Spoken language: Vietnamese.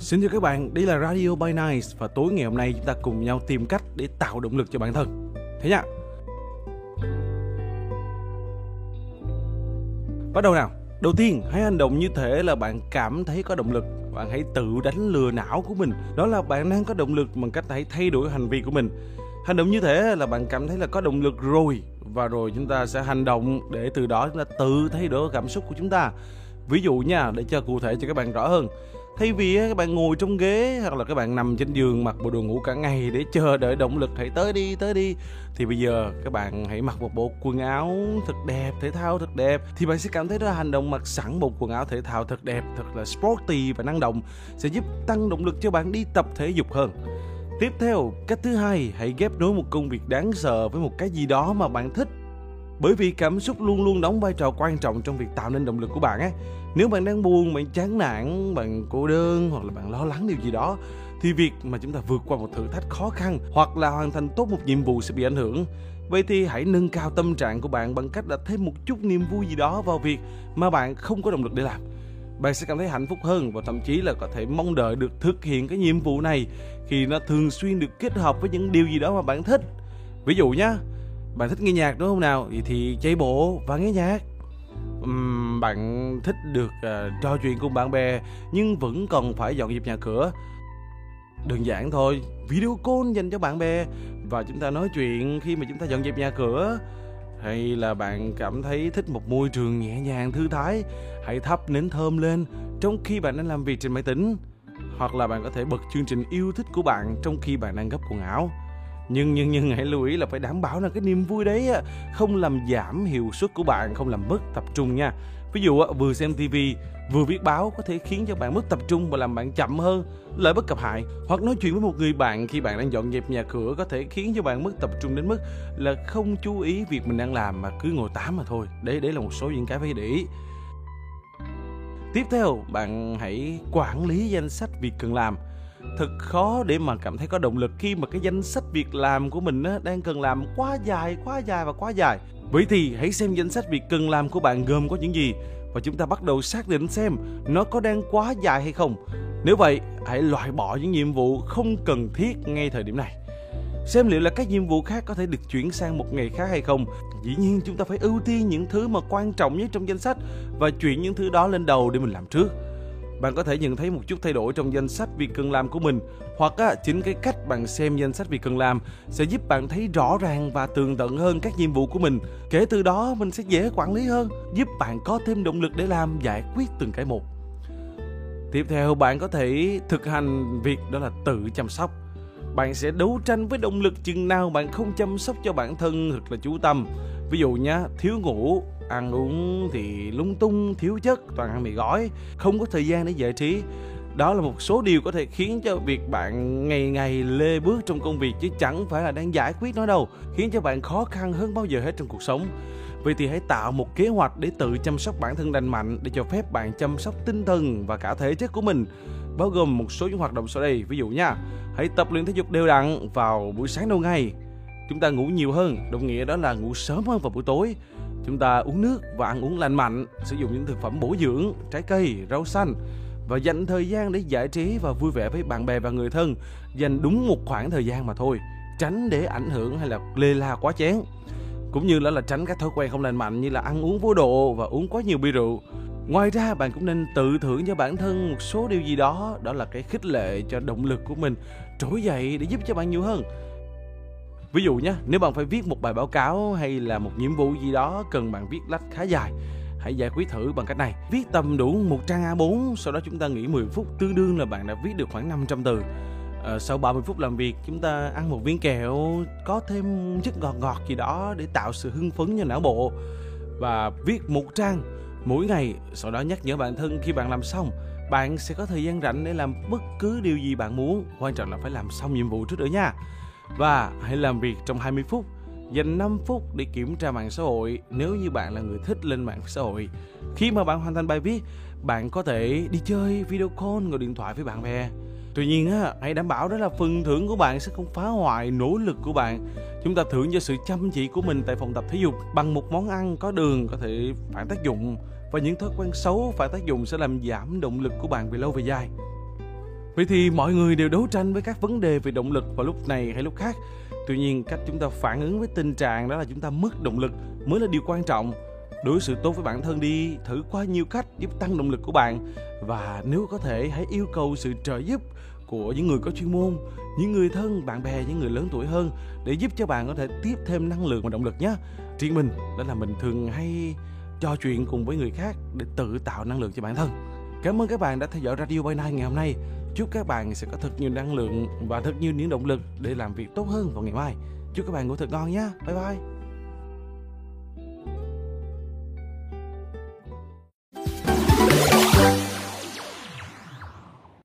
Xin chào các bạn, đây là Radio by Nice và tối ngày hôm nay chúng ta cùng nhau tìm cách để tạo động lực cho bản thân. Thế nhá. Bắt đầu nào. Đầu tiên, hãy hành động như thế là bạn cảm thấy có động lực. Bạn hãy tự đánh lừa não của mình. Đó là bạn đang có động lực bằng cách hãy thay đổi hành vi của mình. Hành động như thế là bạn cảm thấy là có động lực rồi và rồi chúng ta sẽ hành động để từ đó chúng ta tự thay đổi cảm xúc của chúng ta. Ví dụ nha, để cho cụ thể cho các bạn rõ hơn thay vì các bạn ngồi trong ghế hoặc là các bạn nằm trên giường mặc bộ đồ ngủ cả ngày để chờ đợi động lực, hãy tới đi tới đi, thì bây giờ các bạn hãy mặc một bộ quần áo thật đẹp, thể thao thật đẹp. Thì bạn sẽ cảm thấy đó hành động mặc sẵn một quần áo thể thao thật đẹp, thật là sporty và năng động, sẽ giúp tăng động lực cho bạn đi tập thể dục hơn. Tiếp theo, cách thứ hai, hãy ghép nối một công việc đáng sợ với một cái gì đó mà bạn thích bởi vì cảm xúc luôn luôn đóng vai trò quan trọng trong việc tạo nên động lực của bạn ấy. Nếu bạn đang buồn, bạn chán nản, bạn cô đơn hoặc là bạn lo lắng điều gì đó, thì việc mà chúng ta vượt qua một thử thách khó khăn hoặc là hoàn thành tốt một nhiệm vụ sẽ bị ảnh hưởng. Vậy thì hãy nâng cao tâm trạng của bạn bằng cách đặt thêm một chút niềm vui gì đó vào việc mà bạn không có động lực để làm. Bạn sẽ cảm thấy hạnh phúc hơn và thậm chí là có thể mong đợi được thực hiện cái nhiệm vụ này khi nó thường xuyên được kết hợp với những điều gì đó mà bạn thích. Ví dụ nhá bạn thích nghe nhạc đúng không nào? Thì, thì chạy bộ và nghe nhạc. Uhm, bạn thích được uh, trò chuyện cùng bạn bè nhưng vẫn còn phải dọn dẹp nhà cửa. Đơn giản thôi video call dành cho bạn bè và chúng ta nói chuyện khi mà chúng ta dọn dẹp nhà cửa. Hay là bạn cảm thấy thích một môi trường nhẹ nhàng thư thái hãy thắp nến thơm lên trong khi bạn đang làm việc trên máy tính. Hoặc là bạn có thể bật chương trình yêu thích của bạn trong khi bạn đang gấp quần áo nhưng nhưng nhưng hãy lưu ý là phải đảm bảo là cái niềm vui đấy không làm giảm hiệu suất của bạn, không làm mất tập trung nha. Ví dụ vừa xem TV vừa viết báo có thể khiến cho bạn mất tập trung và làm bạn chậm hơn, lợi bất cập hại. Hoặc nói chuyện với một người bạn khi bạn đang dọn dẹp nhà cửa có thể khiến cho bạn mất tập trung đến mức là không chú ý việc mình đang làm mà cứ ngồi tám mà thôi. Đấy đấy là một số những cái phải để ý. Tiếp theo, bạn hãy quản lý danh sách việc cần làm thật khó để mà cảm thấy có động lực khi mà cái danh sách việc làm của mình á, đang cần làm quá dài quá dài và quá dài. Vậy thì hãy xem danh sách việc cần làm của bạn gồm có những gì và chúng ta bắt đầu xác định xem nó có đang quá dài hay không. Nếu vậy hãy loại bỏ những nhiệm vụ không cần thiết ngay thời điểm này. Xem liệu là các nhiệm vụ khác có thể được chuyển sang một ngày khác hay không. Dĩ nhiên chúng ta phải ưu tiên những thứ mà quan trọng nhất trong danh sách và chuyển những thứ đó lên đầu để mình làm trước bạn có thể nhận thấy một chút thay đổi trong danh sách việc cần làm của mình hoặc á, chính cái cách bạn xem danh sách việc cần làm sẽ giúp bạn thấy rõ ràng và tường tận hơn các nhiệm vụ của mình. Kể từ đó mình sẽ dễ quản lý hơn giúp bạn có thêm động lực để làm giải quyết từng cái một. Tiếp theo bạn có thể thực hành việc đó là tự chăm sóc. Bạn sẽ đấu tranh với động lực chừng nào bạn không chăm sóc cho bản thân thật là chú tâm. Ví dụ nhá thiếu ngủ ăn uống thì lung tung thiếu chất, toàn ăn mì gói, không có thời gian để giải trí. Đó là một số điều có thể khiến cho việc bạn ngày ngày lê bước trong công việc chứ chẳng phải là đang giải quyết nó đâu, khiến cho bạn khó khăn hơn bao giờ hết trong cuộc sống. Vậy thì hãy tạo một kế hoạch để tự chăm sóc bản thân lành mạnh, để cho phép bạn chăm sóc tinh thần và cả thể chất của mình, bao gồm một số những hoạt động sau đây. Ví dụ nha, hãy tập luyện thể dục đều đặn vào buổi sáng đầu ngày. Chúng ta ngủ nhiều hơn, đồng nghĩa đó là ngủ sớm hơn vào buổi tối chúng ta uống nước và ăn uống lành mạnh sử dụng những thực phẩm bổ dưỡng trái cây rau xanh và dành thời gian để giải trí và vui vẻ với bạn bè và người thân. Dành đúng một khoảng thời gian mà thôi tránh để ảnh hưởng hay là lê la quá chén. Cũng như là, là tránh các thói quen không lành mạnh như là ăn uống vô độ và uống quá nhiều bia rượu. Ngoài ra bạn cũng nên tự thưởng cho bản thân một số điều gì đó đó là cái khích lệ cho động lực của mình trỗi dậy để giúp cho bạn nhiều hơn. Ví dụ nhé, nếu bạn phải viết một bài báo cáo hay là một nhiệm vụ gì đó cần bạn viết lách khá dài, hãy giải quyết thử bằng cách này. Viết tầm đủ một trang A4, sau đó chúng ta nghỉ 10 phút, tương đương là bạn đã viết được khoảng 500 từ. À, sau 30 phút làm việc, chúng ta ăn một viên kẹo, có thêm chất ngọt ngọt gì đó để tạo sự hưng phấn cho não bộ. Và viết một trang mỗi ngày, sau đó nhắc nhở bản thân khi bạn làm xong, bạn sẽ có thời gian rảnh để làm bất cứ điều gì bạn muốn. Quan trọng là phải làm xong nhiệm vụ trước nữa nha. Và hãy làm việc trong 20 phút Dành 5 phút để kiểm tra mạng xã hội nếu như bạn là người thích lên mạng xã hội. Khi mà bạn hoàn thành bài viết, bạn có thể đi chơi video call gọi điện thoại với bạn bè. Tuy nhiên á, hãy đảm bảo đó là phần thưởng của bạn sẽ không phá hoại nỗ lực của bạn. Chúng ta thưởng cho sự chăm chỉ của mình tại phòng tập thể dục bằng một món ăn có đường có thể phản tác dụng và những thói quen xấu phản tác dụng sẽ làm giảm động lực của bạn về lâu về dài. Vậy thì mọi người đều đấu tranh với các vấn đề về động lực vào lúc này hay lúc khác. Tuy nhiên, cách chúng ta phản ứng với tình trạng đó là chúng ta mất động lực mới là điều quan trọng. Đối xử tốt với bản thân đi, thử qua nhiều cách giúp tăng động lực của bạn và nếu có thể hãy yêu cầu sự trợ giúp của những người có chuyên môn, những người thân, bạn bè, những người lớn tuổi hơn để giúp cho bạn có thể tiếp thêm năng lượng và động lực nhé. Riêng mình đó là mình thường hay trò chuyện cùng với người khác để tự tạo năng lượng cho bản thân. Cảm ơn các bạn đã theo dõi Radio By Night ngày hôm nay. Chúc các bạn sẽ có thật nhiều năng lượng và thật nhiều những động lực để làm việc tốt hơn vào ngày mai. Chúc các bạn ngủ thật ngon nhé. Bye bye.